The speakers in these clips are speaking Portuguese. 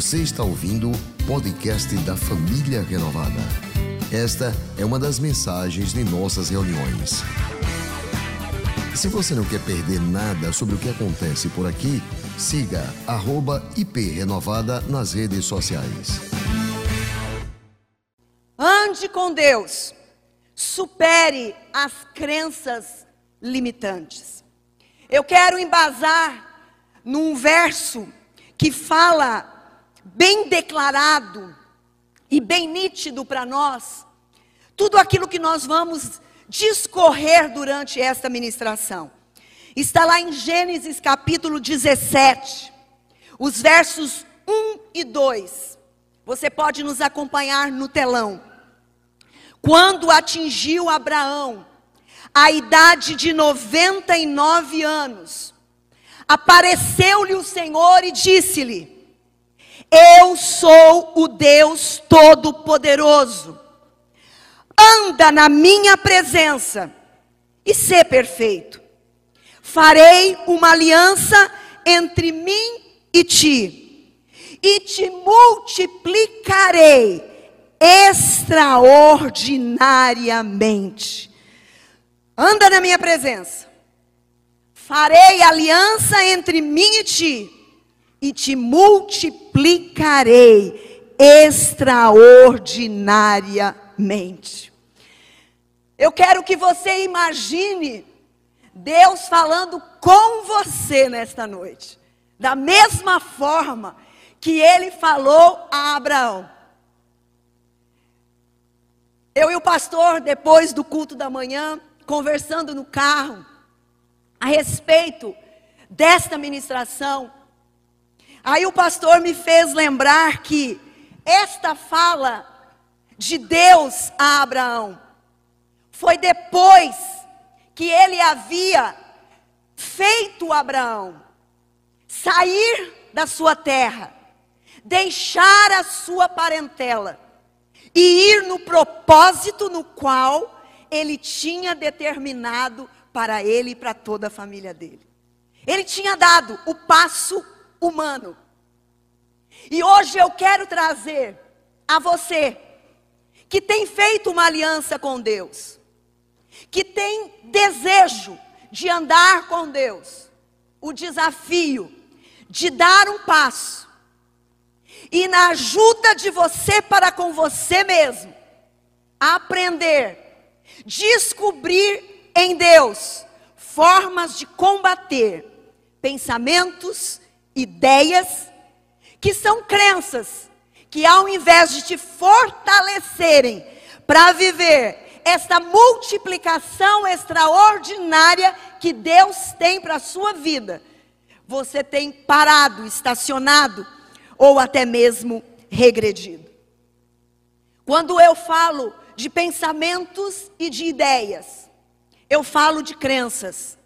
Você está ouvindo o podcast da Família Renovada. Esta é uma das mensagens de nossas reuniões. Se você não quer perder nada sobre o que acontece por aqui, siga @iprenovada nas redes sociais. Ande com Deus. Supere as crenças limitantes. Eu quero embasar num verso que fala bem declarado e bem nítido para nós tudo aquilo que nós vamos discorrer durante esta ministração. Está lá em Gênesis capítulo 17, os versos 1 e 2. Você pode nos acompanhar no telão. Quando atingiu Abraão a idade de 99 anos, apareceu-lhe o Senhor e disse-lhe: eu sou o Deus Todo-Poderoso. Anda na minha presença e ser perfeito. Farei uma aliança entre mim e ti, e te multiplicarei extraordinariamente. Anda na minha presença. Farei aliança entre mim e ti e te multiplicarei extraordinariamente. Eu quero que você imagine Deus falando com você nesta noite, da mesma forma que ele falou a Abraão. Eu e o pastor, depois do culto da manhã, conversando no carro a respeito desta ministração, Aí o pastor me fez lembrar que esta fala de Deus a Abraão foi depois que ele havia feito Abraão sair da sua terra, deixar a sua parentela e ir no propósito no qual ele tinha determinado para ele e para toda a família dele. Ele tinha dado o passo humano. E hoje eu quero trazer a você que tem feito uma aliança com Deus, que tem desejo de andar com Deus, o desafio de dar um passo e na ajuda de você para com você mesmo, aprender, descobrir em Deus formas de combater pensamentos ideias que são crenças que ao invés de te fortalecerem para viver esta multiplicação extraordinária que Deus tem para a sua vida, você tem parado, estacionado ou até mesmo regredido. Quando eu falo de pensamentos e de ideias, eu falo de crenças.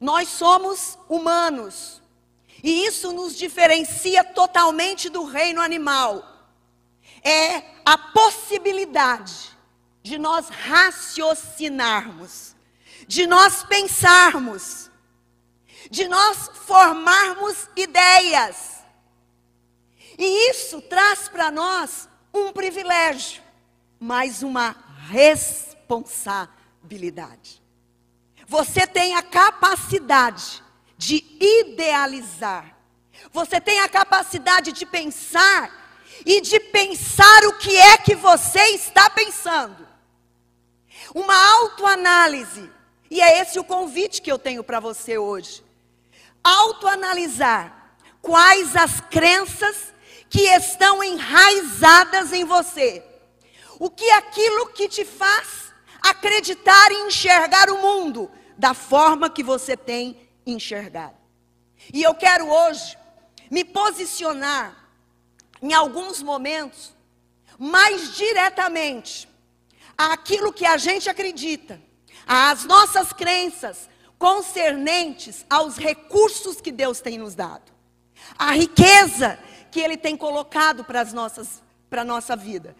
Nós somos humanos. E isso nos diferencia totalmente do reino animal. É a possibilidade de nós raciocinarmos, de nós pensarmos, de nós formarmos ideias. E isso traz para nós um privilégio, mas uma responsabilidade. Você tem a capacidade de idealizar. Você tem a capacidade de pensar e de pensar o que é que você está pensando. Uma autoanálise. E é esse o convite que eu tenho para você hoje. Autoanalisar quais as crenças que estão enraizadas em você. O que é aquilo que te faz acreditar e enxergar o mundo da forma que você tem enxergar. E eu quero hoje me posicionar em alguns momentos mais diretamente àquilo que a gente acredita, às nossas crenças concernentes aos recursos que Deus tem nos dado, a riqueza que Ele tem colocado para as nossas para a nossa vida,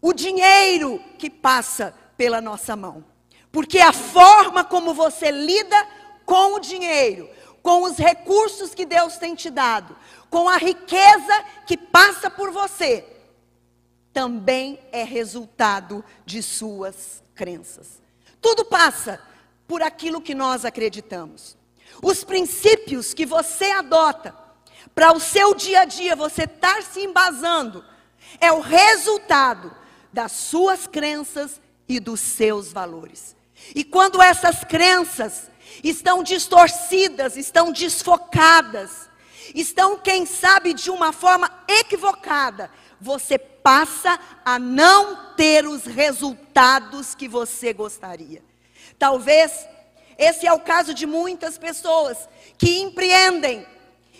o dinheiro que passa pela nossa mão, porque a forma como você lida com o dinheiro, com os recursos que Deus tem te dado, com a riqueza que passa por você, também é resultado de suas crenças. Tudo passa por aquilo que nós acreditamos. Os princípios que você adota para o seu dia a dia, você estar se embasando, é o resultado das suas crenças e dos seus valores. E quando essas crenças estão distorcidas, estão desfocadas, estão, quem sabe, de uma forma equivocada, você passa a não ter os resultados que você gostaria. Talvez esse é o caso de muitas pessoas que empreendem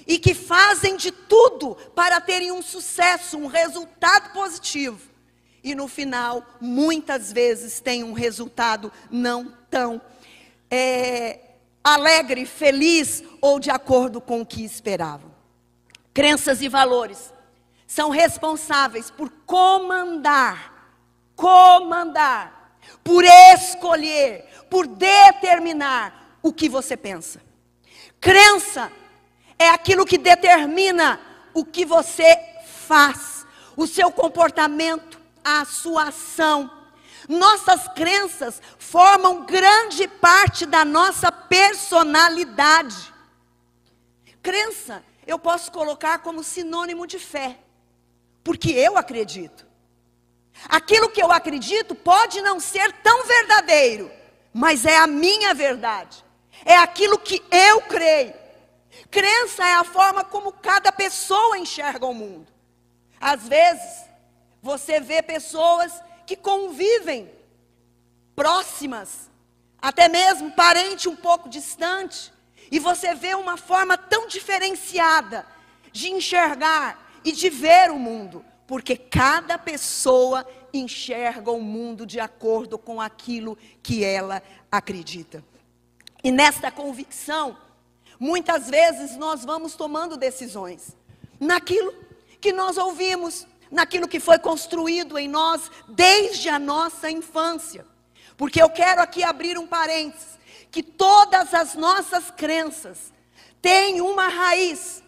e que fazem de tudo para terem um sucesso, um resultado positivo. E no final, muitas vezes, tem um resultado não tão é, alegre, feliz ou de acordo com o que esperavam. Crenças e valores são responsáveis por comandar, comandar, por escolher, por determinar o que você pensa. Crença é aquilo que determina o que você faz, o seu comportamento, a sua ação. Nossas crenças formam grande parte da nossa personalidade. Crença eu posso colocar como sinônimo de fé, porque eu acredito. Aquilo que eu acredito pode não ser tão verdadeiro, mas é a minha verdade, é aquilo que eu creio. Crença é a forma como cada pessoa enxerga o mundo. Às vezes, você vê pessoas que convivem próximas, até mesmo parente um pouco distante, e você vê uma forma tão diferenciada de enxergar e de ver o mundo, porque cada pessoa enxerga o mundo de acordo com aquilo que ela acredita. E nesta convicção, muitas vezes nós vamos tomando decisões naquilo que nós ouvimos, naquilo que foi construído em nós desde a nossa infância. Porque eu quero aqui abrir um parênteses, que todas as nossas crenças têm uma raiz,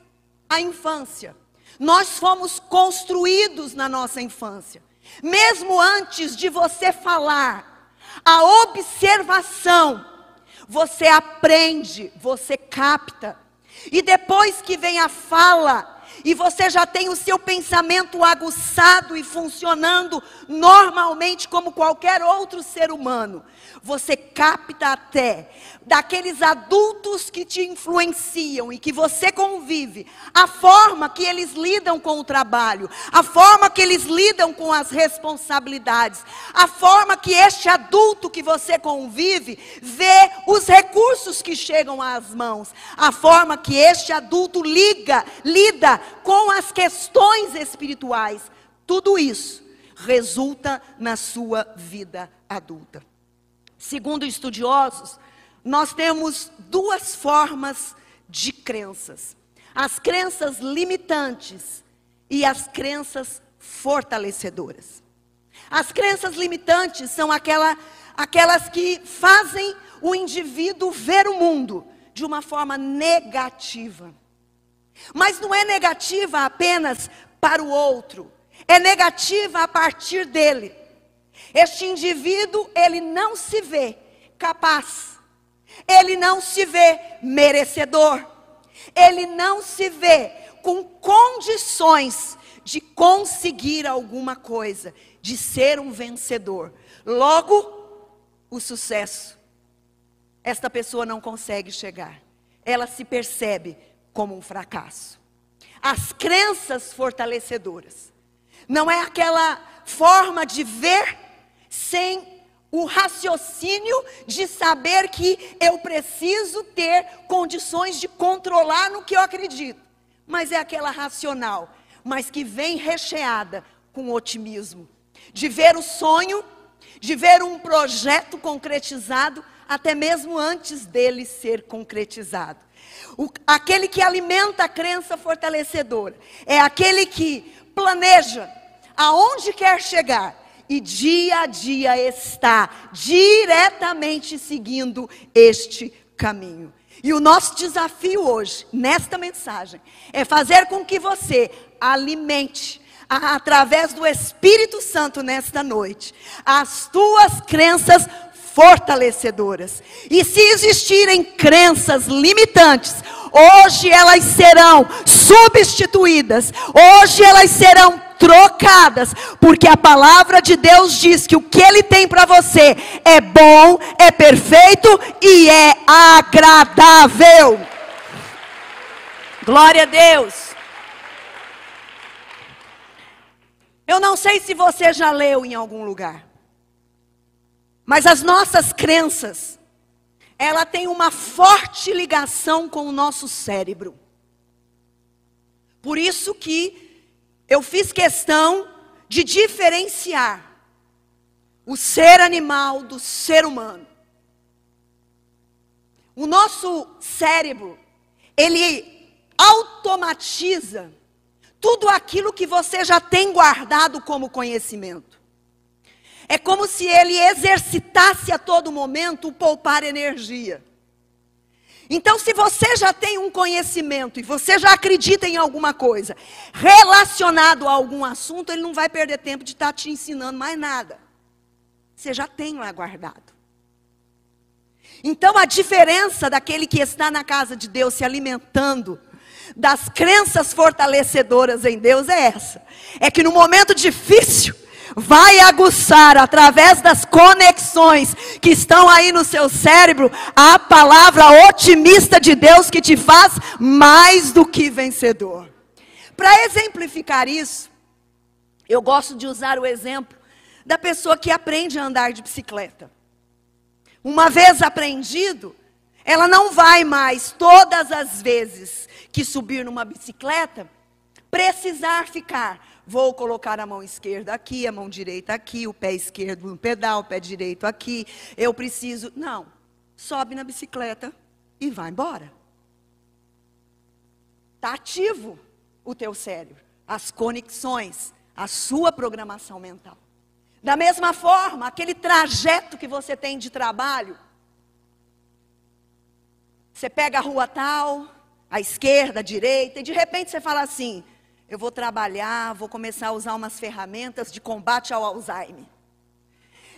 a infância. Nós fomos construídos na nossa infância. Mesmo antes de você falar, a observação, você aprende, você capta. E depois que vem a fala, e você já tem o seu pensamento aguçado e funcionando normalmente como qualquer outro ser humano, você capta até daqueles adultos que te influenciam e que você convive, a forma que eles lidam com o trabalho, a forma que eles lidam com as responsabilidades, a forma que este adulto que você convive vê os recursos que chegam às mãos, a forma que este adulto liga, lida com as questões espirituais. Tudo isso resulta na sua vida adulta. Segundo estudiosos, nós temos duas formas de crenças: as crenças limitantes e as crenças fortalecedoras. As crenças limitantes são aquela, aquelas que fazem o indivíduo ver o mundo de uma forma negativa. Mas não é negativa apenas para o outro, é negativa a partir dele. Este indivíduo, ele não se vê capaz, ele não se vê merecedor, ele não se vê com condições de conseguir alguma coisa, de ser um vencedor. Logo, o sucesso, esta pessoa não consegue chegar, ela se percebe como um fracasso. As crenças fortalecedoras não é aquela forma de ver sem o raciocínio de saber que eu preciso ter condições de controlar no que eu acredito. Mas é aquela racional, mas que vem recheada com otimismo, de ver o sonho, de ver um projeto concretizado, até mesmo antes dele ser concretizado. O, aquele que alimenta a crença fortalecedora é aquele que planeja aonde quer chegar e dia a dia está diretamente seguindo este caminho. E o nosso desafio hoje, nesta mensagem, é fazer com que você alimente, através do Espírito Santo nesta noite, as tuas crenças fortalecedoras. E se existirem crenças limitantes, hoje elas serão substituídas, hoje elas serão trocadas, porque a palavra de Deus diz que o que Ele tem para você é bom, é perfeito e é agradável. Glória a Deus. Eu não sei se você já leu em algum lugar, mas as nossas crenças, ela tem uma forte ligação com o nosso cérebro. Por isso que eu fiz questão de diferenciar o ser animal do ser humano. O nosso cérebro, ele automatiza tudo aquilo que você já tem guardado como conhecimento. É como se ele exercitasse a todo momento o poupar energia. Então, se você já tem um conhecimento e você já acredita em alguma coisa relacionado a algum assunto, ele não vai perder tempo de estar te ensinando mais nada. Você já tem lá guardado. Então, a diferença daquele que está na casa de Deus se alimentando das crenças fortalecedoras em Deus é essa: é que no momento difícil, vai aguçar através das conexões que estão aí no seu cérebro a palavra otimista de Deus que te faz mais do que vencedor. Para exemplificar isso, eu gosto de usar o exemplo da pessoa que aprende a andar de bicicleta. Uma vez aprendido, ela não vai mais todas as vezes que subir numa bicicleta precisar ficar Vou colocar a mão esquerda aqui, a mão direita aqui, o pé esquerdo no pedal, o pé direito aqui. Eu preciso. Não. Sobe na bicicleta e vai embora. Está ativo o teu cérebro, as conexões, a sua programação mental. Da mesma forma, aquele trajeto que você tem de trabalho, você pega a rua tal, a esquerda, a direita, e de repente você fala assim: eu vou trabalhar, vou começar a usar umas ferramentas de combate ao Alzheimer.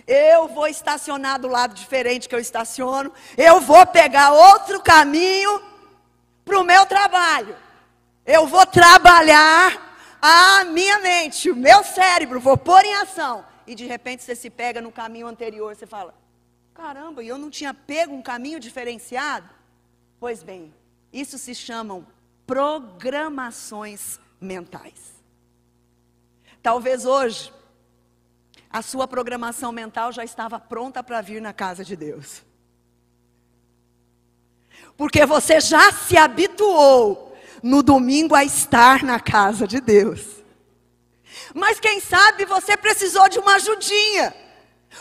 Eu vou estacionar do lado diferente que eu estaciono. Eu vou pegar outro caminho para o meu trabalho. Eu vou trabalhar a minha mente, o meu cérebro, vou pôr em ação. E de repente você se pega no caminho anterior, você fala: caramba, eu não tinha pego um caminho diferenciado? Pois bem, isso se chamam programações mentais. Talvez hoje a sua programação mental já estava pronta para vir na casa de Deus. Porque você já se habituou no domingo a estar na casa de Deus. Mas quem sabe você precisou de uma ajudinha.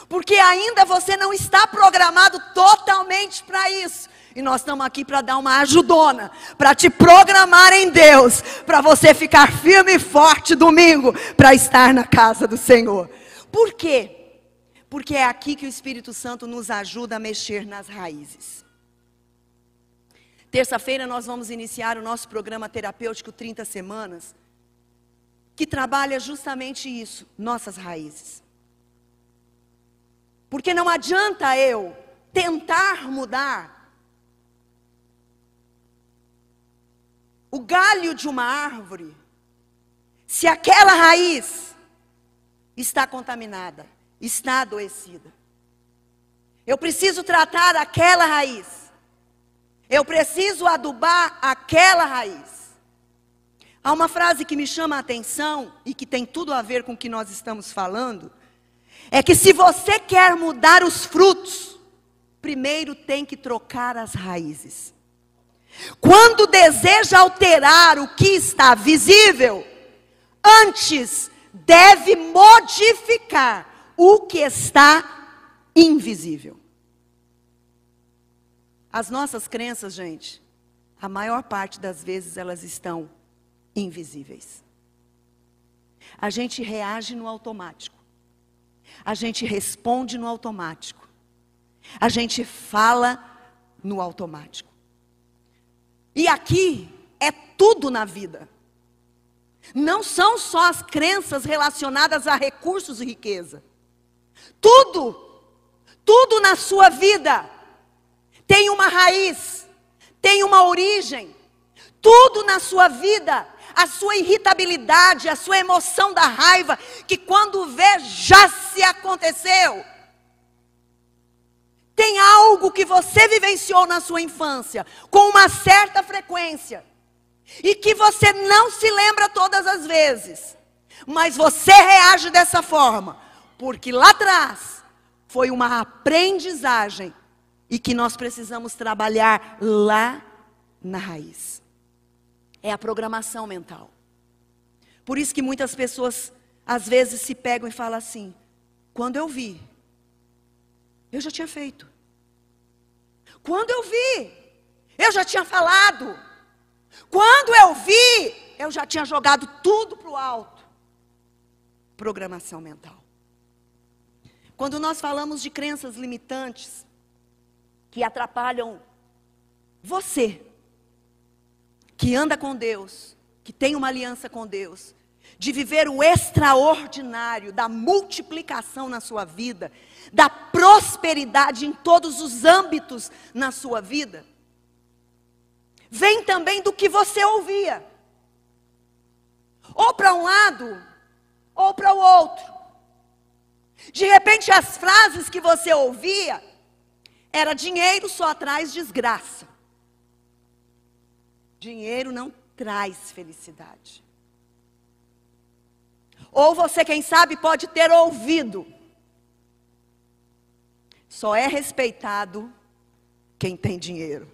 Porque ainda você não está programado totalmente para isso. E nós estamos aqui para dar uma ajudona, para te programar em Deus, para você ficar firme e forte domingo, para estar na casa do Senhor. Por quê? Porque é aqui que o Espírito Santo nos ajuda a mexer nas raízes. Terça-feira nós vamos iniciar o nosso programa terapêutico 30 semanas, que trabalha justamente isso, nossas raízes. Porque não adianta eu tentar mudar o galho de uma árvore, se aquela raiz está contaminada, está adoecida. Eu preciso tratar aquela raiz. Eu preciso adubar aquela raiz. Há uma frase que me chama a atenção e que tem tudo a ver com o que nós estamos falando. É que se você quer mudar os frutos, primeiro tem que trocar as raízes. Quando deseja alterar o que está visível, antes deve modificar o que está invisível. As nossas crenças, gente, a maior parte das vezes elas estão invisíveis. A gente reage no automático. A gente responde no automático. A gente fala no automático. E aqui é tudo na vida. Não são só as crenças relacionadas a recursos e riqueza. Tudo, tudo na sua vida tem uma raiz, tem uma origem. Tudo na sua vida, a sua irritabilidade, a sua emoção da raiva, que quando vê já se aconteceu. Tem algo que você vivenciou na sua infância com uma certa frequência e que você não se lembra todas as vezes, mas você reage dessa forma, porque lá atrás foi uma aprendizagem e que nós precisamos trabalhar lá na raiz. É a programação mental. Por isso que muitas pessoas às vezes se pegam e falam assim: quando eu vi, eu já tinha feito. Quando eu vi, eu já tinha falado. Quando eu vi, eu já tinha jogado tudo para o alto. Programação mental. Quando nós falamos de crenças limitantes que atrapalham você, que anda com Deus, que tem uma aliança com Deus, de viver o extraordinário da multiplicação na sua vida, da prosperidade em todos os âmbitos na sua vida, vem também do que você ouvia. Ou para um lado, ou para o outro. De repente, as frases que você ouvia era dinheiro só traz desgraça. Dinheiro não traz felicidade. Ou você, quem sabe, pode ter ouvido. Só é respeitado quem tem dinheiro.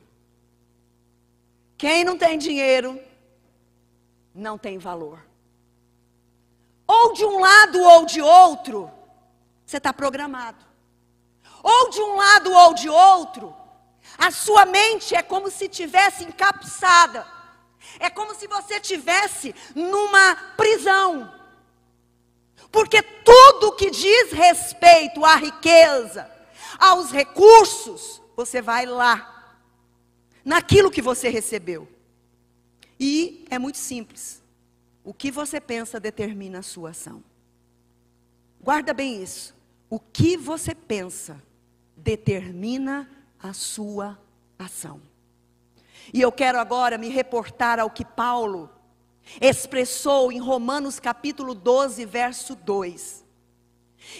Quem não tem dinheiro, não tem valor. Ou de um lado ou de outro, você está programado. Ou de um lado ou de outro, a sua mente é como se tivesse encapsada. É como se você tivesse numa prisão. Porque tudo que diz respeito à riqueza, aos recursos, você vai lá naquilo que você recebeu. E é muito simples. O que você pensa determina a sua ação. Guarda bem isso. O que você pensa determina a sua ação. E eu quero agora me reportar ao que Paulo expressou em Romanos capítulo 12, verso 2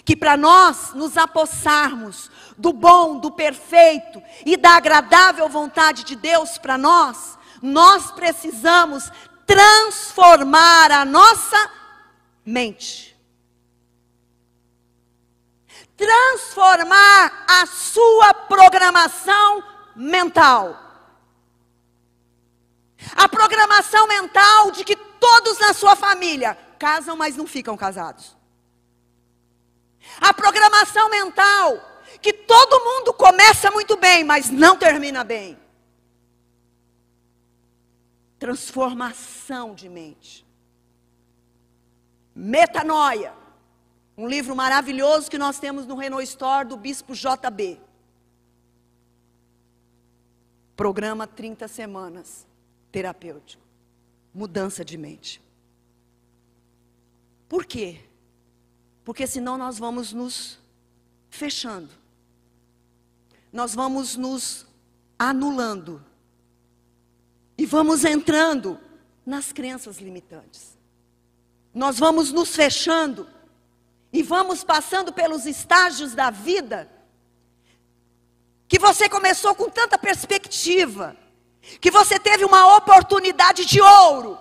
que para nós nos apossarmos do bom, do perfeito e da agradável vontade de Deus para nós, nós precisamos transformar a nossa mente. Transformar a sua programação mental. A programação mental de que todos na sua família casam, mas não ficam casados. A programação mental, que todo mundo começa muito bem, mas não termina bem. Transformação de mente. Metanoia. Um livro maravilhoso que nós temos no Renault Store do Bispo JB. Programa 30 semanas terapêutico. Mudança de mente. Por quê? Porque senão nós vamos nos fechando. Nós vamos nos anulando. E vamos entrando nas crenças limitantes. Nós vamos nos fechando e vamos passando pelos estágios da vida que você começou com tanta perspectiva, que você teve uma oportunidade de ouro,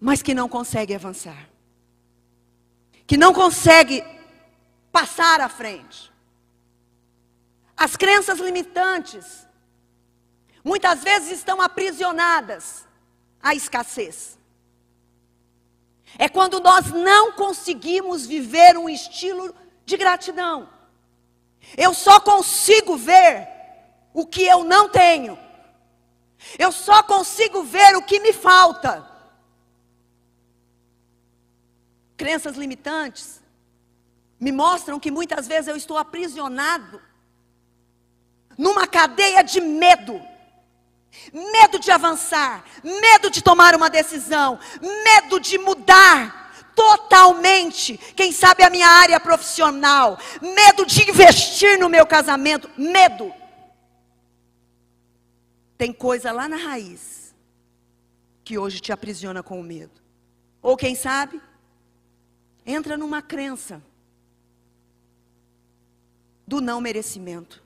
mas que não consegue avançar que não consegue passar à frente. As crenças limitantes muitas vezes estão aprisionadas à escassez. É quando nós não conseguimos viver um estilo de gratidão. Eu só consigo ver o que eu não tenho. Eu só consigo ver o que me falta. crenças limitantes me mostram que muitas vezes eu estou aprisionado numa cadeia de medo. medo de avançar, medo de tomar uma decisão, medo de mudar totalmente, quem sabe a minha área profissional, medo de investir no meu casamento, medo. Tem coisa lá na raiz que hoje te aprisiona com o medo. Ou quem sabe, entra numa crença do não merecimento.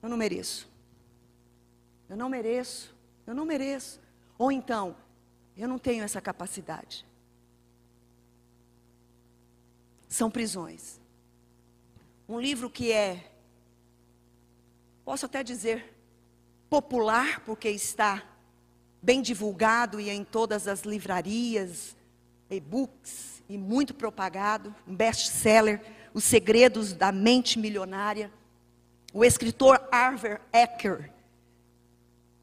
Eu não mereço. Eu não mereço. Eu não mereço. Ou então, eu não tenho essa capacidade. São prisões. Um livro que é, posso até dizer, popular, porque está bem divulgado e em todas as livrarias, e-books e muito propagado, um best-seller, Os Segredos da Mente Milionária. O escritor Arthur Ecker,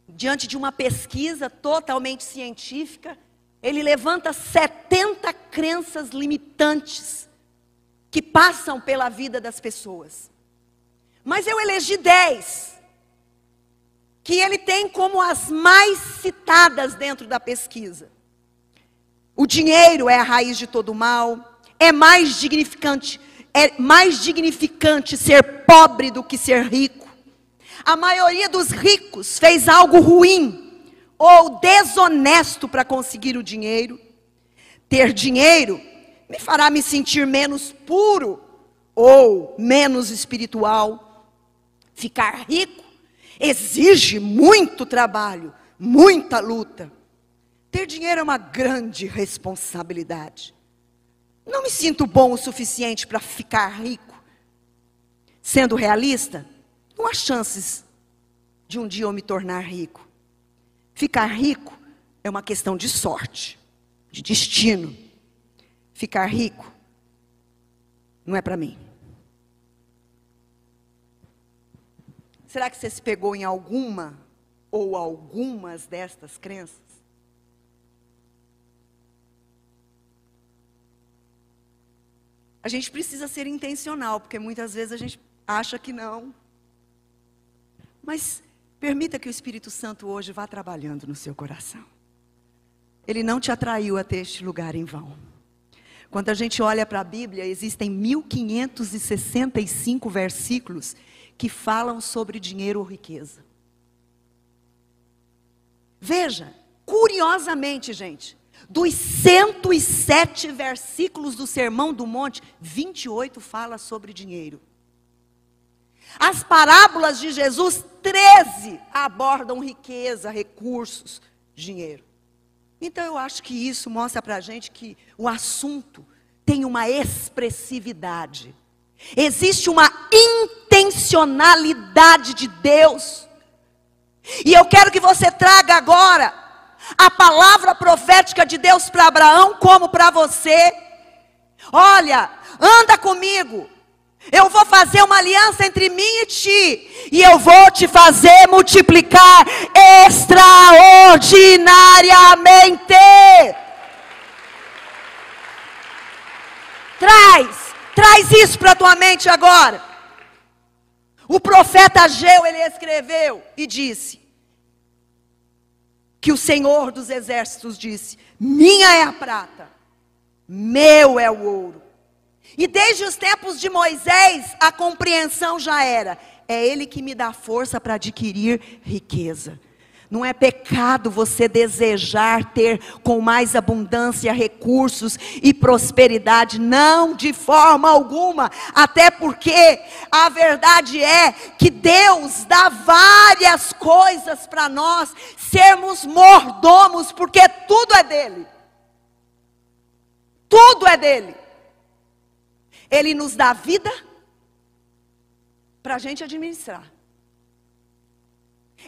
diante de uma pesquisa totalmente científica, ele levanta 70 crenças limitantes que passam pela vida das pessoas. Mas eu elegi 10 que ele tem como as mais citadas dentro da pesquisa. O dinheiro é a raiz de todo mal, é mais dignificante, é mais dignificante ser pobre do que ser rico. A maioria dos ricos fez algo ruim ou desonesto para conseguir o dinheiro. Ter dinheiro me fará me sentir menos puro ou menos espiritual. Ficar rico exige muito trabalho, muita luta. Ter dinheiro é uma grande responsabilidade. Não me sinto bom o suficiente para ficar rico. Sendo realista, não há chances de um dia eu me tornar rico. Ficar rico é uma questão de sorte, de destino. Ficar rico não é para mim. Será que você se pegou em alguma ou algumas destas crenças? A gente precisa ser intencional, porque muitas vezes a gente acha que não. Mas permita que o Espírito Santo hoje vá trabalhando no seu coração. Ele não te atraiu até este lugar em vão. Quando a gente olha para a Bíblia, existem 1565 versículos que falam sobre dinheiro ou riqueza. Veja, curiosamente, gente, dos 107 versículos do Sermão do Monte, 28 fala sobre dinheiro. As parábolas de Jesus, 13 abordam riqueza, recursos, dinheiro. Então eu acho que isso mostra para a gente que o assunto tem uma expressividade. Existe uma intencionalidade de Deus. E eu quero que você traga agora a palavra profética de Deus para Abraão como para você. Olha, anda comigo. Eu vou fazer uma aliança entre mim e ti, e eu vou te fazer multiplicar extraordinariamente. Traz, traz isso para a tua mente agora. O profeta Ageu, ele escreveu e disse: que o Senhor dos exércitos disse: Minha é a prata, meu é o ouro. E desde os tempos de Moisés, a compreensão já era: é Ele que me dá força para adquirir riqueza. Não é pecado você desejar ter com mais abundância recursos e prosperidade, não de forma alguma. Até porque a verdade é que Deus dá várias coisas para nós sermos mordomos, porque tudo é dele. Tudo é dele. Ele nos dá vida para a gente administrar.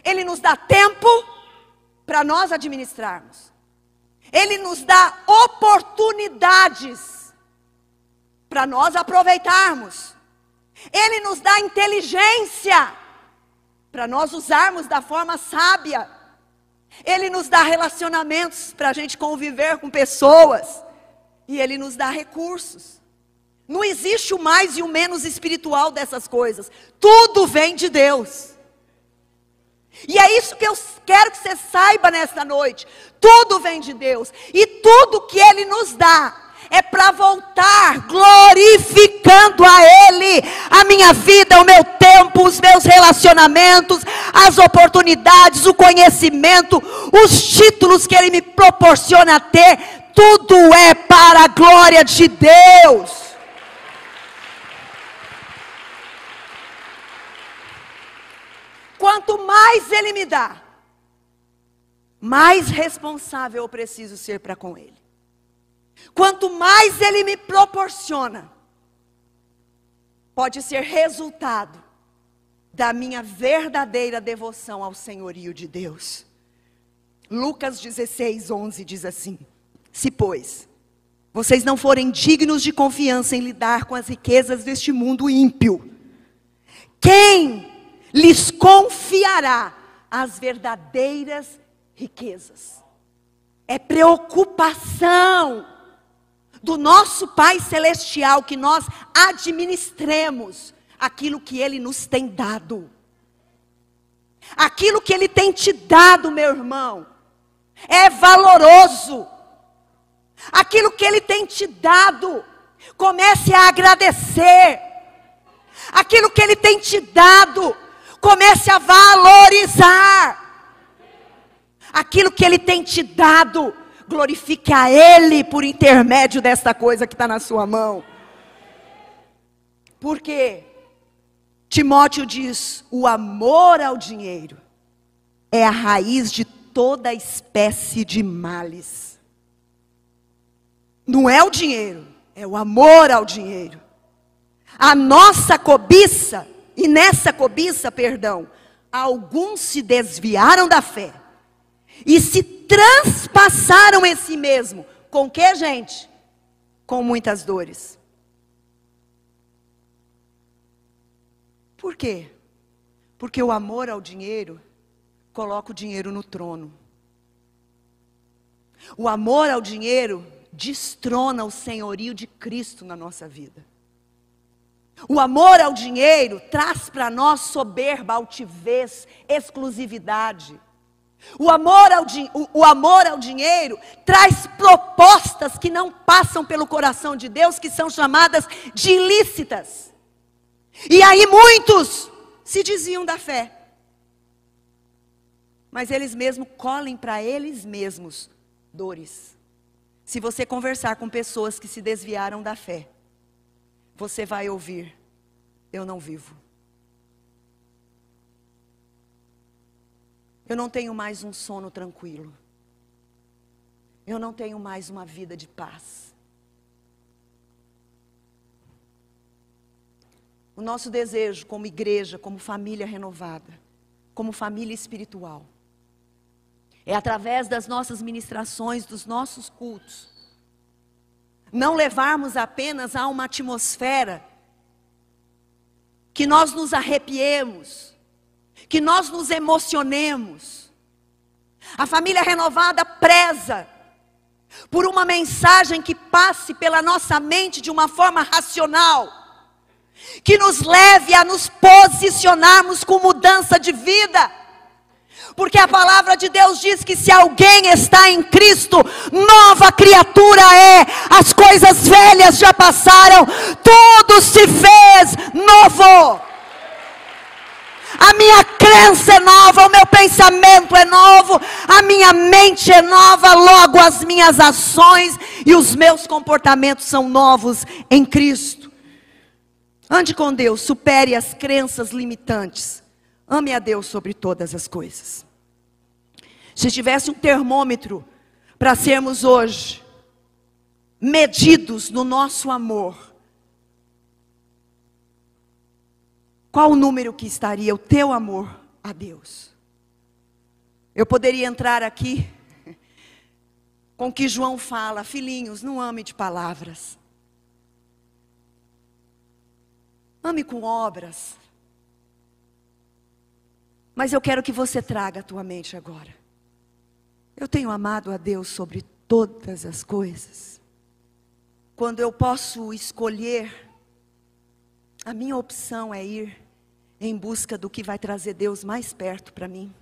Ele nos dá tempo para nós administrarmos. Ele nos dá oportunidades para nós aproveitarmos. Ele nos dá inteligência para nós usarmos da forma sábia. Ele nos dá relacionamentos para a gente conviver com pessoas. E Ele nos dá recursos. Não existe o mais e o menos espiritual dessas coisas. Tudo vem de Deus. E é isso que eu quero que você saiba nesta noite. Tudo vem de Deus. E tudo que Ele nos dá é para voltar glorificando a Ele, a minha vida, o meu tempo, os meus relacionamentos, as oportunidades, o conhecimento, os títulos que Ele me proporciona ter. Tudo é para a glória de Deus. Quanto mais Ele me dá, mais responsável eu preciso ser para com Ele. Quanto mais Ele me proporciona, pode ser resultado da minha verdadeira devoção ao senhorio de Deus. Lucas 16, 11 diz assim: Se, pois, vocês não forem dignos de confiança em lidar com as riquezas deste mundo ímpio, quem lhes confiará as verdadeiras riquezas. É preocupação do nosso Pai Celestial que nós administremos aquilo que Ele nos tem dado. Aquilo que Ele tem te dado, meu irmão, é valoroso. Aquilo que Ele tem te dado, comece a agradecer. Aquilo que Ele tem te dado, Comece a valorizar aquilo que Ele tem te dado. Glorifique a Ele por intermédio desta coisa que está na sua mão. Porque Timóteo diz: o amor ao dinheiro é a raiz de toda espécie de males. Não é o dinheiro, é o amor ao dinheiro. A nossa cobiça e nessa cobiça, perdão, alguns se desviaram da fé e se transpassaram em si mesmo. Com que, gente? Com muitas dores. Por quê? Porque o amor ao dinheiro coloca o dinheiro no trono. O amor ao dinheiro destrona o senhorio de Cristo na nossa vida. O amor ao dinheiro traz para nós soberba, altivez, exclusividade. O amor, ao, o, o amor ao dinheiro traz propostas que não passam pelo coração de Deus, que são chamadas de ilícitas. E aí muitos se diziam da fé. Mas eles mesmos colhem para eles mesmos dores. Se você conversar com pessoas que se desviaram da fé, você vai ouvir: Eu não vivo. Eu não tenho mais um sono tranquilo. Eu não tenho mais uma vida de paz. O nosso desejo como igreja, como família renovada, como família espiritual, é através das nossas ministrações, dos nossos cultos, não levarmos apenas a uma atmosfera que nós nos arrepiemos, que nós nos emocionemos. A família renovada preza por uma mensagem que passe pela nossa mente de uma forma racional, que nos leve a nos posicionarmos com mudança de vida porque a palavra de Deus diz que se alguém está em Cristo, nova criatura é. As coisas velhas já passaram, tudo se fez novo. A minha crença é nova, o meu pensamento é novo, a minha mente é nova, logo as minhas ações e os meus comportamentos são novos em Cristo. Ande com Deus, supere as crenças limitantes. Ame a Deus sobre todas as coisas. Se tivesse um termômetro para sermos hoje medidos no nosso amor, qual o número que estaria o teu amor a Deus? Eu poderia entrar aqui com o que João fala, filhinhos, não ame de palavras. Ame com obras. Mas eu quero que você traga a tua mente agora. Eu tenho amado a Deus sobre todas as coisas. Quando eu posso escolher, a minha opção é ir em busca do que vai trazer Deus mais perto para mim.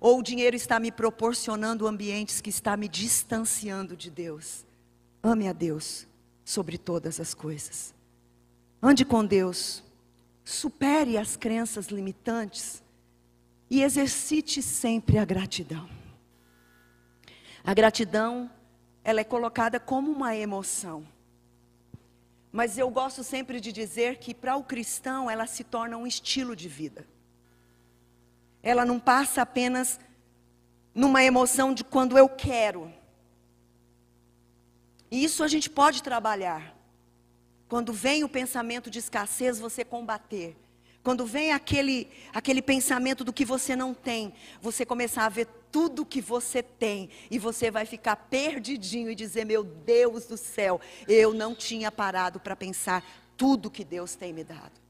ou o dinheiro está me proporcionando ambientes que está me distanciando de Deus. Ame a Deus sobre todas as coisas. Ande com Deus. Supere as crenças limitantes e exercite sempre a gratidão. A gratidão, ela é colocada como uma emoção. Mas eu gosto sempre de dizer que para o cristão ela se torna um estilo de vida. Ela não passa apenas numa emoção de quando eu quero. E isso a gente pode trabalhar. Quando vem o pensamento de escassez, você combater. Quando vem aquele, aquele pensamento do que você não tem, você começar a ver tudo que você tem e você vai ficar perdidinho e dizer: Meu Deus do céu, eu não tinha parado para pensar tudo que Deus tem me dado.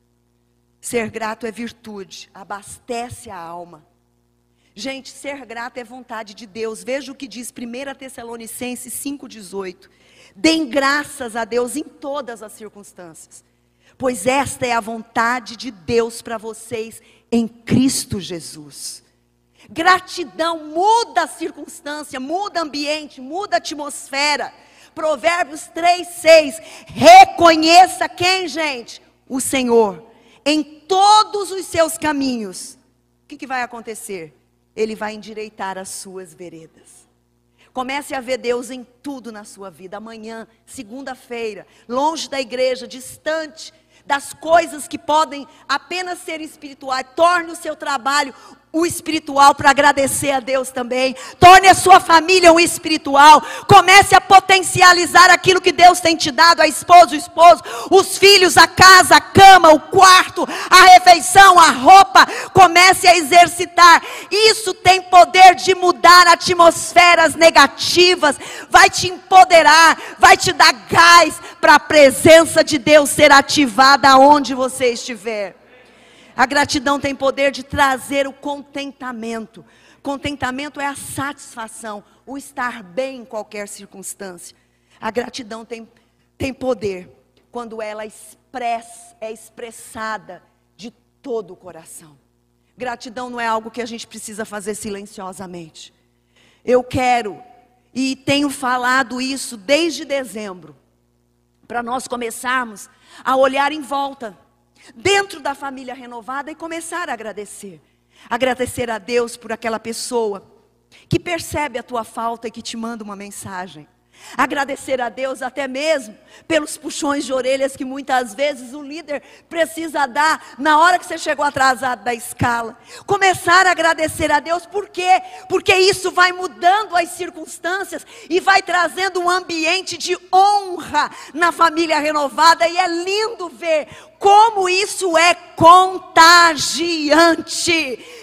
Ser grato é virtude, abastece a alma. Gente, ser grato é vontade de Deus. Veja o que diz 1 Tessalonicenses 5,18. Deem graças a Deus em todas as circunstâncias, pois esta é a vontade de Deus para vocês em Cristo Jesus. Gratidão muda a circunstância, muda ambiente, muda atmosfera. Provérbios 3, 6. Reconheça quem, gente? O Senhor. Em todos os seus caminhos. O que, que vai acontecer? Ele vai endireitar as suas veredas. Comece a ver Deus em tudo na sua vida. Amanhã, segunda-feira, longe da igreja, distante das coisas que podem apenas ser espirituais. Torne o seu trabalho o espiritual para agradecer a Deus também. Torne a sua família um espiritual. Comece a potencializar aquilo que Deus tem te dado: a esposa, o esposo, os filhos, a casa, a cama, o quarto, a refeição, a roupa. Comece a exercitar. Isso tem poder de mudar atmosferas negativas. Vai te empoderar, vai te dar gás para a presença de Deus ser ativada onde você estiver. A gratidão tem poder de trazer o contentamento. Contentamento é a satisfação, o estar bem em qualquer circunstância. A gratidão tem, tem poder quando ela expressa, é expressada de todo o coração. Gratidão não é algo que a gente precisa fazer silenciosamente. Eu quero e tenho falado isso desde dezembro, para nós começarmos a olhar em volta dentro da família renovada e começar a agradecer. Agradecer a Deus por aquela pessoa que percebe a tua falta e que te manda uma mensagem. Agradecer a Deus até mesmo pelos puxões de orelhas que muitas vezes o líder precisa dar na hora que você chegou atrasado da escala. Começar a agradecer a Deus, por quê? Porque isso vai mudando as circunstâncias e vai trazendo um ambiente de honra na família renovada. E é lindo ver como isso é contagiante.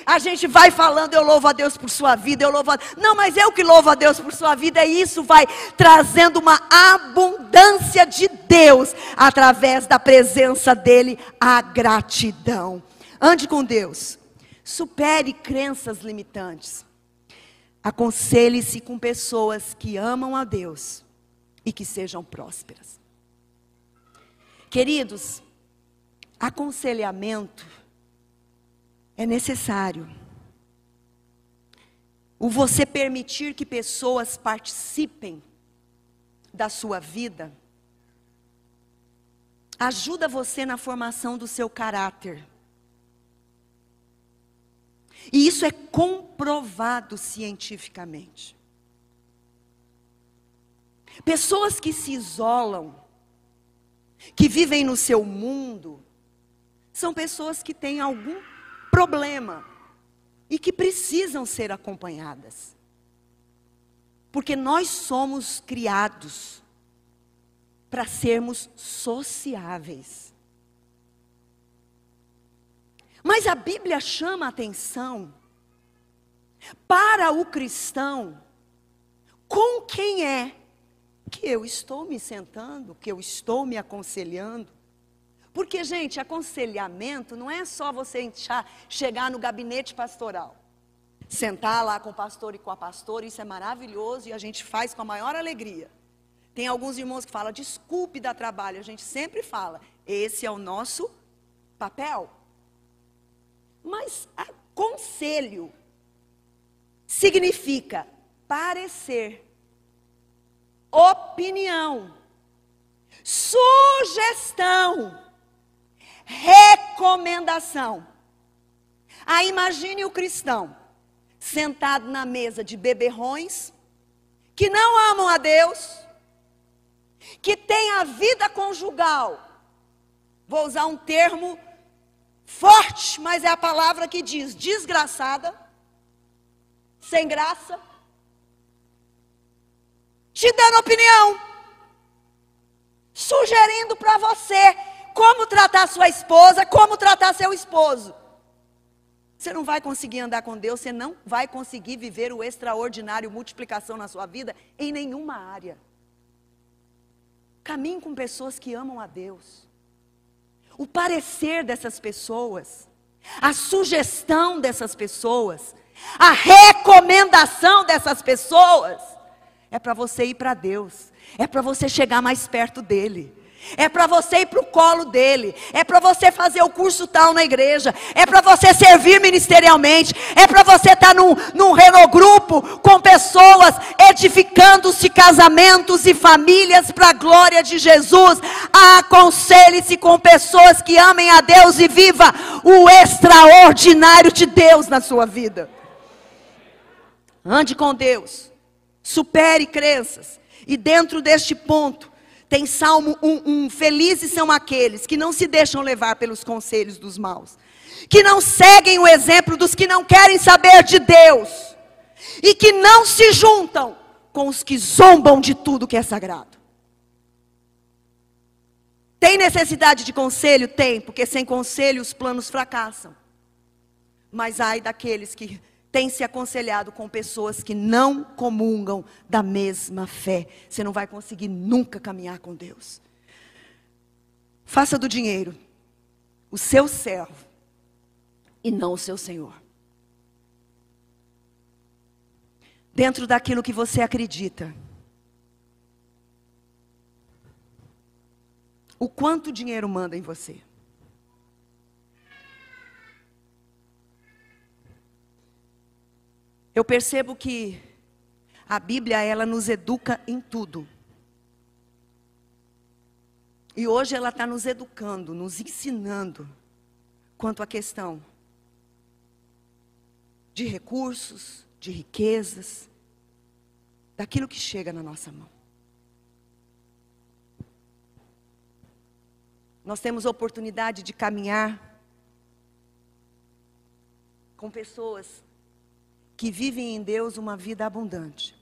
A gente vai falando, eu louvo a Deus por sua vida, eu louvo a... Não, mas eu que louvo a Deus por sua vida, e isso vai trazendo uma abundância de Deus através da presença dele, a gratidão. Ande com Deus. Supere crenças limitantes. Aconselhe-se com pessoas que amam a Deus e que sejam prósperas. Queridos, aconselhamento é necessário. O você permitir que pessoas participem da sua vida ajuda você na formação do seu caráter. E isso é comprovado cientificamente. Pessoas que se isolam, que vivem no seu mundo, são pessoas que têm algum problema e que precisam ser acompanhadas. Porque nós somos criados para sermos sociáveis. Mas a Bíblia chama a atenção para o cristão com quem é que eu estou me sentando, que eu estou me aconselhando. Porque, gente, aconselhamento não é só você chegar no gabinete pastoral. Sentar lá com o pastor e com a pastora, isso é maravilhoso e a gente faz com a maior alegria. Tem alguns irmãos que falam, desculpe dar trabalho. A gente sempre fala, esse é o nosso papel. Mas conselho significa parecer, opinião, sugestão, recomendação. Aí imagine o cristão sentado na mesa de beberrões, que não amam a Deus, que tem a vida conjugal. Vou usar um termo forte, mas é a palavra que diz desgraçada, sem graça, te dando opinião, sugerindo para você como tratar sua esposa, como tratar seu esposo. Você não vai conseguir andar com Deus, você não vai conseguir viver o extraordinário multiplicação na sua vida em nenhuma área. Caminhe com pessoas que amam a Deus. O parecer dessas pessoas, a sugestão dessas pessoas, a recomendação dessas pessoas, é para você ir para Deus, é para você chegar mais perto dEle. É para você ir para o colo dele. É para você fazer o curso tal na igreja. É para você servir ministerialmente. É para você estar tá num, num renogrupo com pessoas edificando-se casamentos e famílias para a glória de Jesus. Aconselhe-se com pessoas que amem a Deus e viva o extraordinário de Deus na sua vida. Ande com Deus. Supere crenças. E dentro deste ponto, tem Salmo 1, um, felizes são aqueles que não se deixam levar pelos conselhos dos maus, que não seguem o exemplo dos que não querem saber de Deus, e que não se juntam com os que zombam de tudo que é sagrado. Tem necessidade de conselho? Tem, porque sem conselho os planos fracassam. Mas ai daqueles que tem se aconselhado com pessoas que não comungam da mesma fé. Você não vai conseguir nunca caminhar com Deus. Faça do dinheiro o seu servo e não o seu senhor. Dentro daquilo que você acredita. O quanto dinheiro manda em você. Eu percebo que a Bíblia ela nos educa em tudo. E hoje ela está nos educando, nos ensinando quanto à questão de recursos, de riquezas, daquilo que chega na nossa mão. Nós temos a oportunidade de caminhar com pessoas que vivem em Deus uma vida abundante.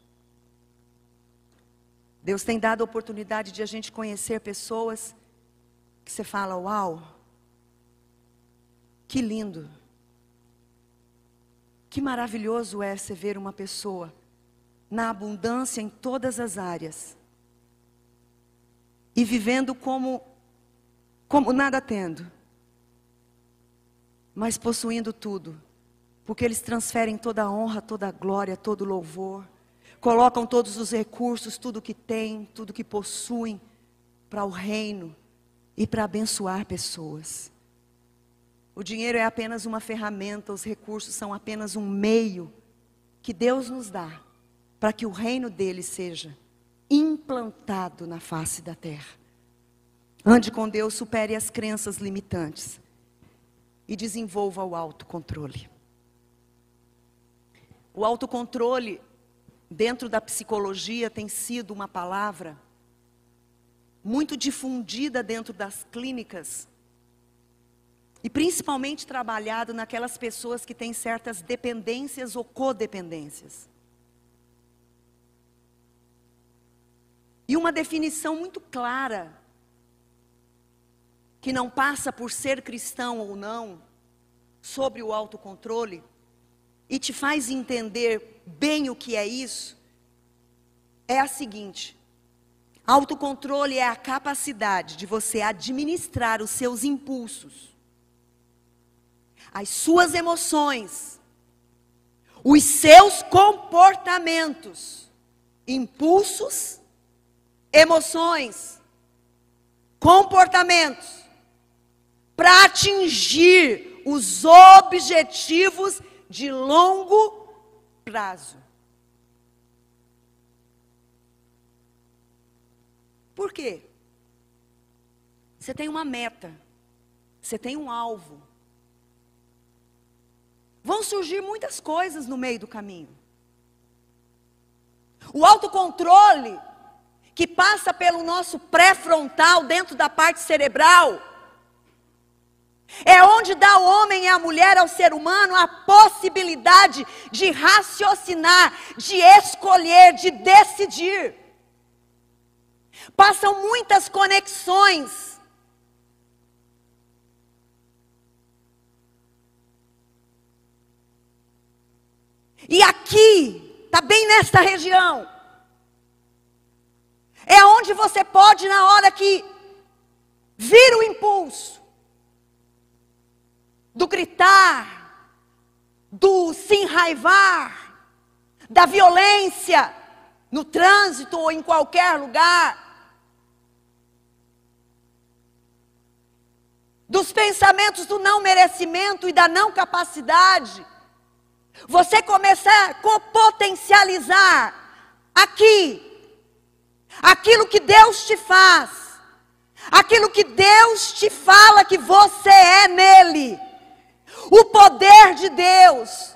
Deus tem dado a oportunidade de a gente conhecer pessoas que você fala, uau, que lindo. Que maravilhoso é você ver uma pessoa na abundância em todas as áreas e vivendo como como nada tendo, mas possuindo tudo porque eles transferem toda a honra, toda a glória, todo o louvor, colocam todos os recursos, tudo que têm, tudo que possuem, para o reino e para abençoar pessoas. O dinheiro é apenas uma ferramenta, os recursos são apenas um meio que Deus nos dá para que o reino dele seja implantado na face da terra. Ande com Deus, supere as crenças limitantes e desenvolva o autocontrole. O autocontrole, dentro da psicologia, tem sido uma palavra muito difundida dentro das clínicas e principalmente trabalhado naquelas pessoas que têm certas dependências ou codependências. E uma definição muito clara, que não passa por ser cristão ou não, sobre o autocontrole, e te faz entender bem o que é isso, é a seguinte: autocontrole é a capacidade de você administrar os seus impulsos, as suas emoções, os seus comportamentos, impulsos, emoções, comportamentos, para atingir os objetivos de longo prazo. Por quê? Você tem uma meta, você tem um alvo. Vão surgir muitas coisas no meio do caminho. O autocontrole, que passa pelo nosso pré-frontal, dentro da parte cerebral, é onde dá ao homem e à mulher, ao ser humano, a possibilidade de raciocinar, de escolher, de decidir. Passam muitas conexões. E aqui, está bem nesta região, é onde você pode, na hora que vir o impulso, do gritar, do se enraivar, da violência no trânsito ou em qualquer lugar, dos pensamentos do não merecimento e da não capacidade, você começar a potencializar aqui aquilo que Deus te faz, aquilo que Deus te fala que você é nele o poder de Deus.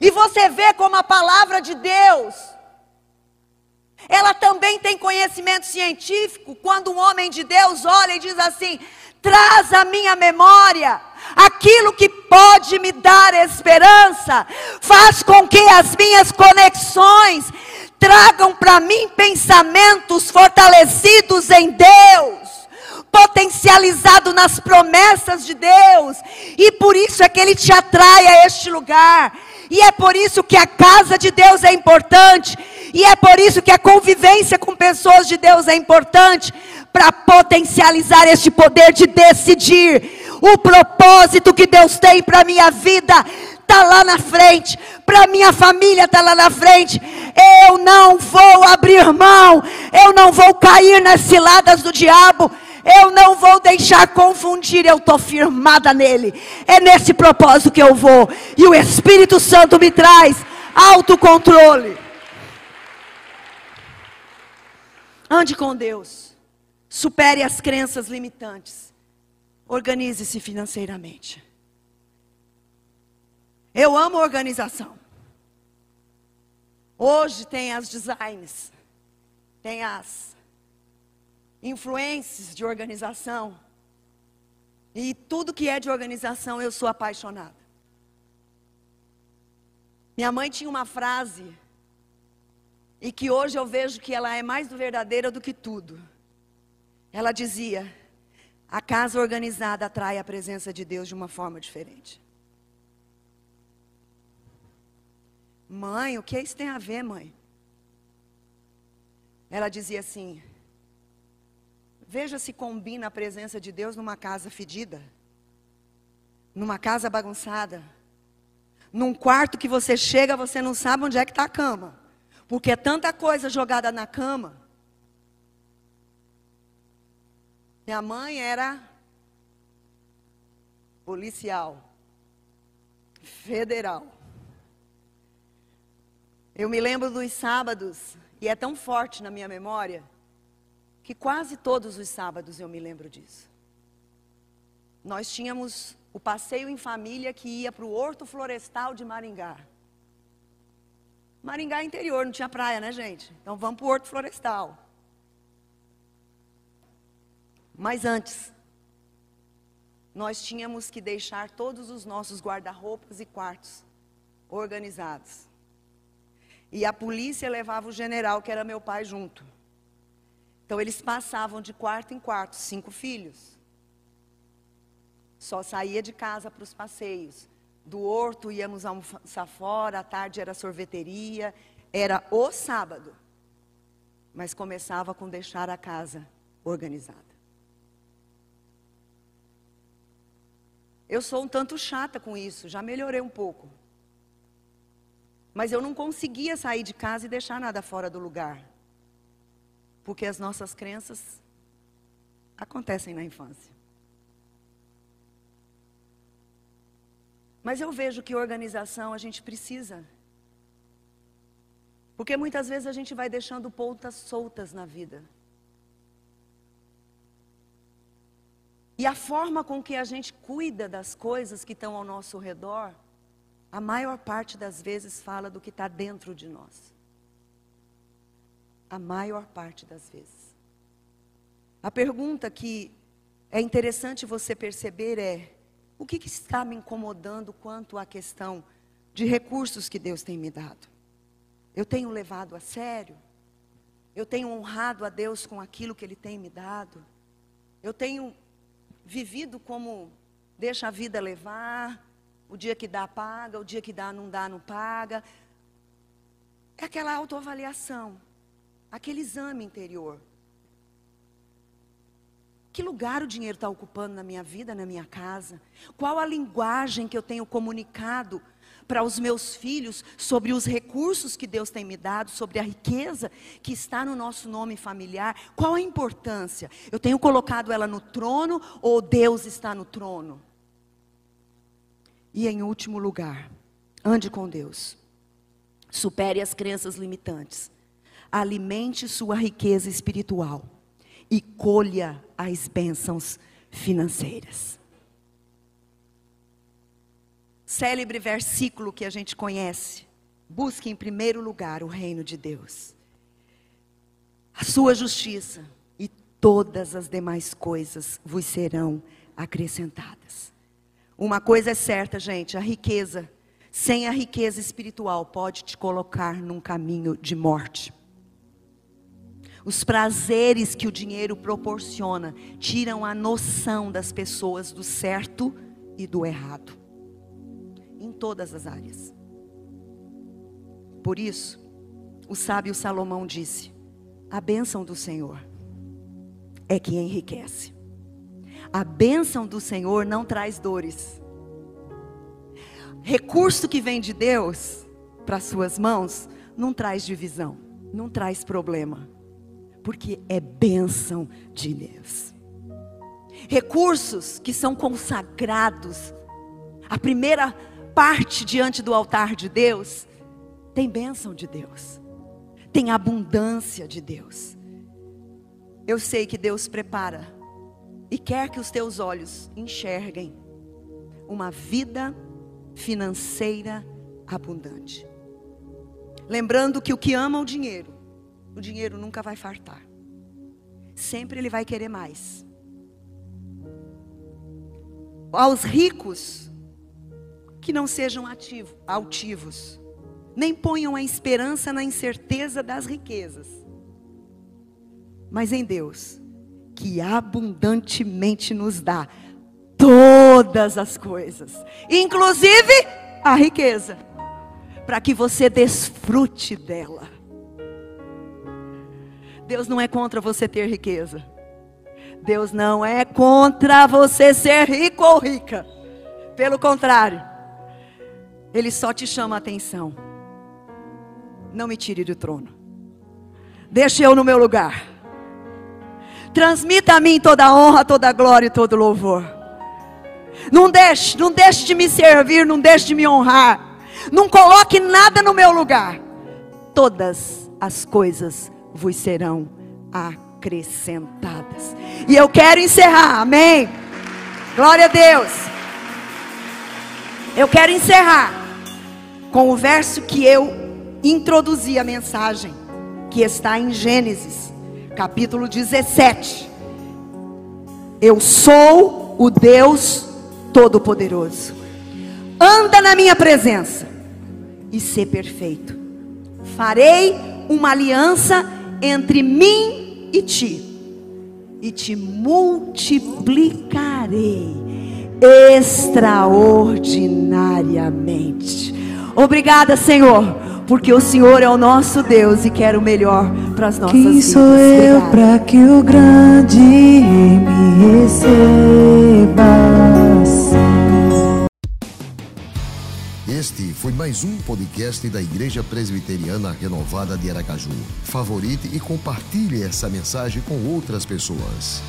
E você vê como a palavra de Deus, ela também tem conhecimento científico, quando um homem de Deus olha e diz assim: traz à minha memória aquilo que pode me dar esperança, faz com que as minhas conexões tragam para mim pensamentos fortalecidos em Deus potencializado nas promessas de Deus, e por isso é que Ele te atrai a este lugar, e é por isso que a casa de Deus é importante, e é por isso que a convivência com pessoas de Deus é importante, para potencializar este poder de decidir. O propósito que Deus tem para minha vida está lá na frente, para minha família está lá na frente. Eu não vou abrir mão, eu não vou cair nas ciladas do diabo. Eu não vou deixar confundir, eu estou firmada nele. É nesse propósito que eu vou. E o Espírito Santo me traz autocontrole. Ande com Deus. Supere as crenças limitantes. Organize-se financeiramente. Eu amo organização. Hoje tem as designs, tem as influências de organização. E tudo que é de organização eu sou apaixonada. Minha mãe tinha uma frase, e que hoje eu vejo que ela é mais verdadeira do que tudo. Ela dizia: a casa organizada atrai a presença de Deus de uma forma diferente. Mãe, o que isso tem a ver, mãe? Ela dizia assim: Veja se combina a presença de Deus numa casa fedida, numa casa bagunçada, num quarto que você chega, você não sabe onde é que está a cama, porque é tanta coisa jogada na cama. Minha mãe era policial federal. Eu me lembro dos sábados, e é tão forte na minha memória que quase todos os sábados eu me lembro disso. Nós tínhamos o passeio em família que ia para o Horto Florestal de Maringá. Maringá é interior, não tinha praia, né, gente? Então vamos para o Horto Florestal. Mas antes, nós tínhamos que deixar todos os nossos guarda-roupas e quartos organizados. E a polícia levava o general, que era meu pai, junto. Então eles passavam de quarto em quarto, cinco filhos. Só saía de casa para os passeios. Do horto íamos almoçar fora, à tarde era sorveteria, era o sábado. Mas começava com deixar a casa organizada. Eu sou um tanto chata com isso, já melhorei um pouco. Mas eu não conseguia sair de casa e deixar nada fora do lugar. Porque as nossas crenças acontecem na infância. Mas eu vejo que organização a gente precisa. Porque muitas vezes a gente vai deixando pontas soltas na vida. E a forma com que a gente cuida das coisas que estão ao nosso redor, a maior parte das vezes fala do que está dentro de nós. A maior parte das vezes. A pergunta que é interessante você perceber é: o que, que está me incomodando quanto à questão de recursos que Deus tem me dado? Eu tenho levado a sério? Eu tenho honrado a Deus com aquilo que Ele tem me dado? Eu tenho vivido como deixa a vida levar, o dia que dá, paga, o dia que dá, não dá, não paga. É aquela autoavaliação, aquele exame interior. Que lugar o dinheiro está ocupando na minha vida, na minha casa? Qual a linguagem que eu tenho comunicado para os meus filhos sobre os recursos que Deus tem me dado, sobre a riqueza que está no nosso nome familiar. Qual a importância? Eu tenho colocado ela no trono ou Deus está no trono? E em último lugar, ande com Deus. Supere as crenças limitantes. Alimente sua riqueza espiritual e colha as bênçãos financeiras célebre versículo que a gente conhece. Busque em primeiro lugar o reino de Deus, a sua justiça, e todas as demais coisas vos serão acrescentadas. Uma coisa é certa, gente: a riqueza, sem a riqueza espiritual, pode te colocar num caminho de morte. Os prazeres que o dinheiro proporciona tiram a noção das pessoas do certo e do errado em todas as áreas. Por isso, o sábio Salomão disse: a bênção do Senhor é que enriquece. A bênção do Senhor não traz dores. Recurso que vem de Deus para suas mãos não traz divisão, não traz problema, porque é bênção de Deus. Recursos que são consagrados, a primeira parte diante do altar de Deus, tem bênção de Deus, tem abundância de Deus. Eu sei que Deus prepara e quer que os teus olhos enxerguem uma vida financeira abundante. Lembrando que o que ama o dinheiro, o dinheiro nunca vai fartar. Sempre ele vai querer mais. Aos ricos, que não sejam ativo, altivos, nem ponham a esperança na incerteza das riquezas, mas em Deus, que abundantemente nos dá todas as coisas, inclusive a riqueza, para que você desfrute dela. Deus não é contra você ter riqueza. Deus não é contra você ser rico ou rica. Pelo contrário, ele só te chama a atenção. Não me tire do trono. Deixe eu no meu lugar. Transmita a mim toda a honra, toda a glória e todo louvor. Não deixe, não deixe de me servir, não deixe de me honrar. Não coloque nada no meu lugar. Todas as coisas vos serão acrescentadas. E eu quero encerrar, amém? Glória a Deus. Eu quero encerrar com o verso que eu introduzi a mensagem, que está em Gênesis, capítulo 17. Eu sou o Deus Todo-Poderoso. Anda na minha presença e ser perfeito. Farei uma aliança entre mim e ti, e te multiplicarei extraordinariamente. Obrigada, Senhor, porque o Senhor é o nosso Deus e quer o melhor para as nossas Quem vidas. sou eu para que o grande me recebas? Este foi mais um podcast da Igreja Presbiteriana Renovada de Aracaju. Favorite e compartilhe essa mensagem com outras pessoas.